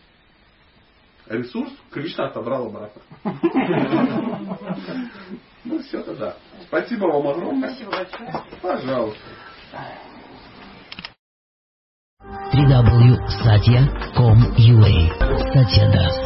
Ресурс Кришна отобрал обратно. Ну все тогда. Спасибо вам огромное. Спасибо большое. Пожалуйста. www.satya.com.ua Satya Das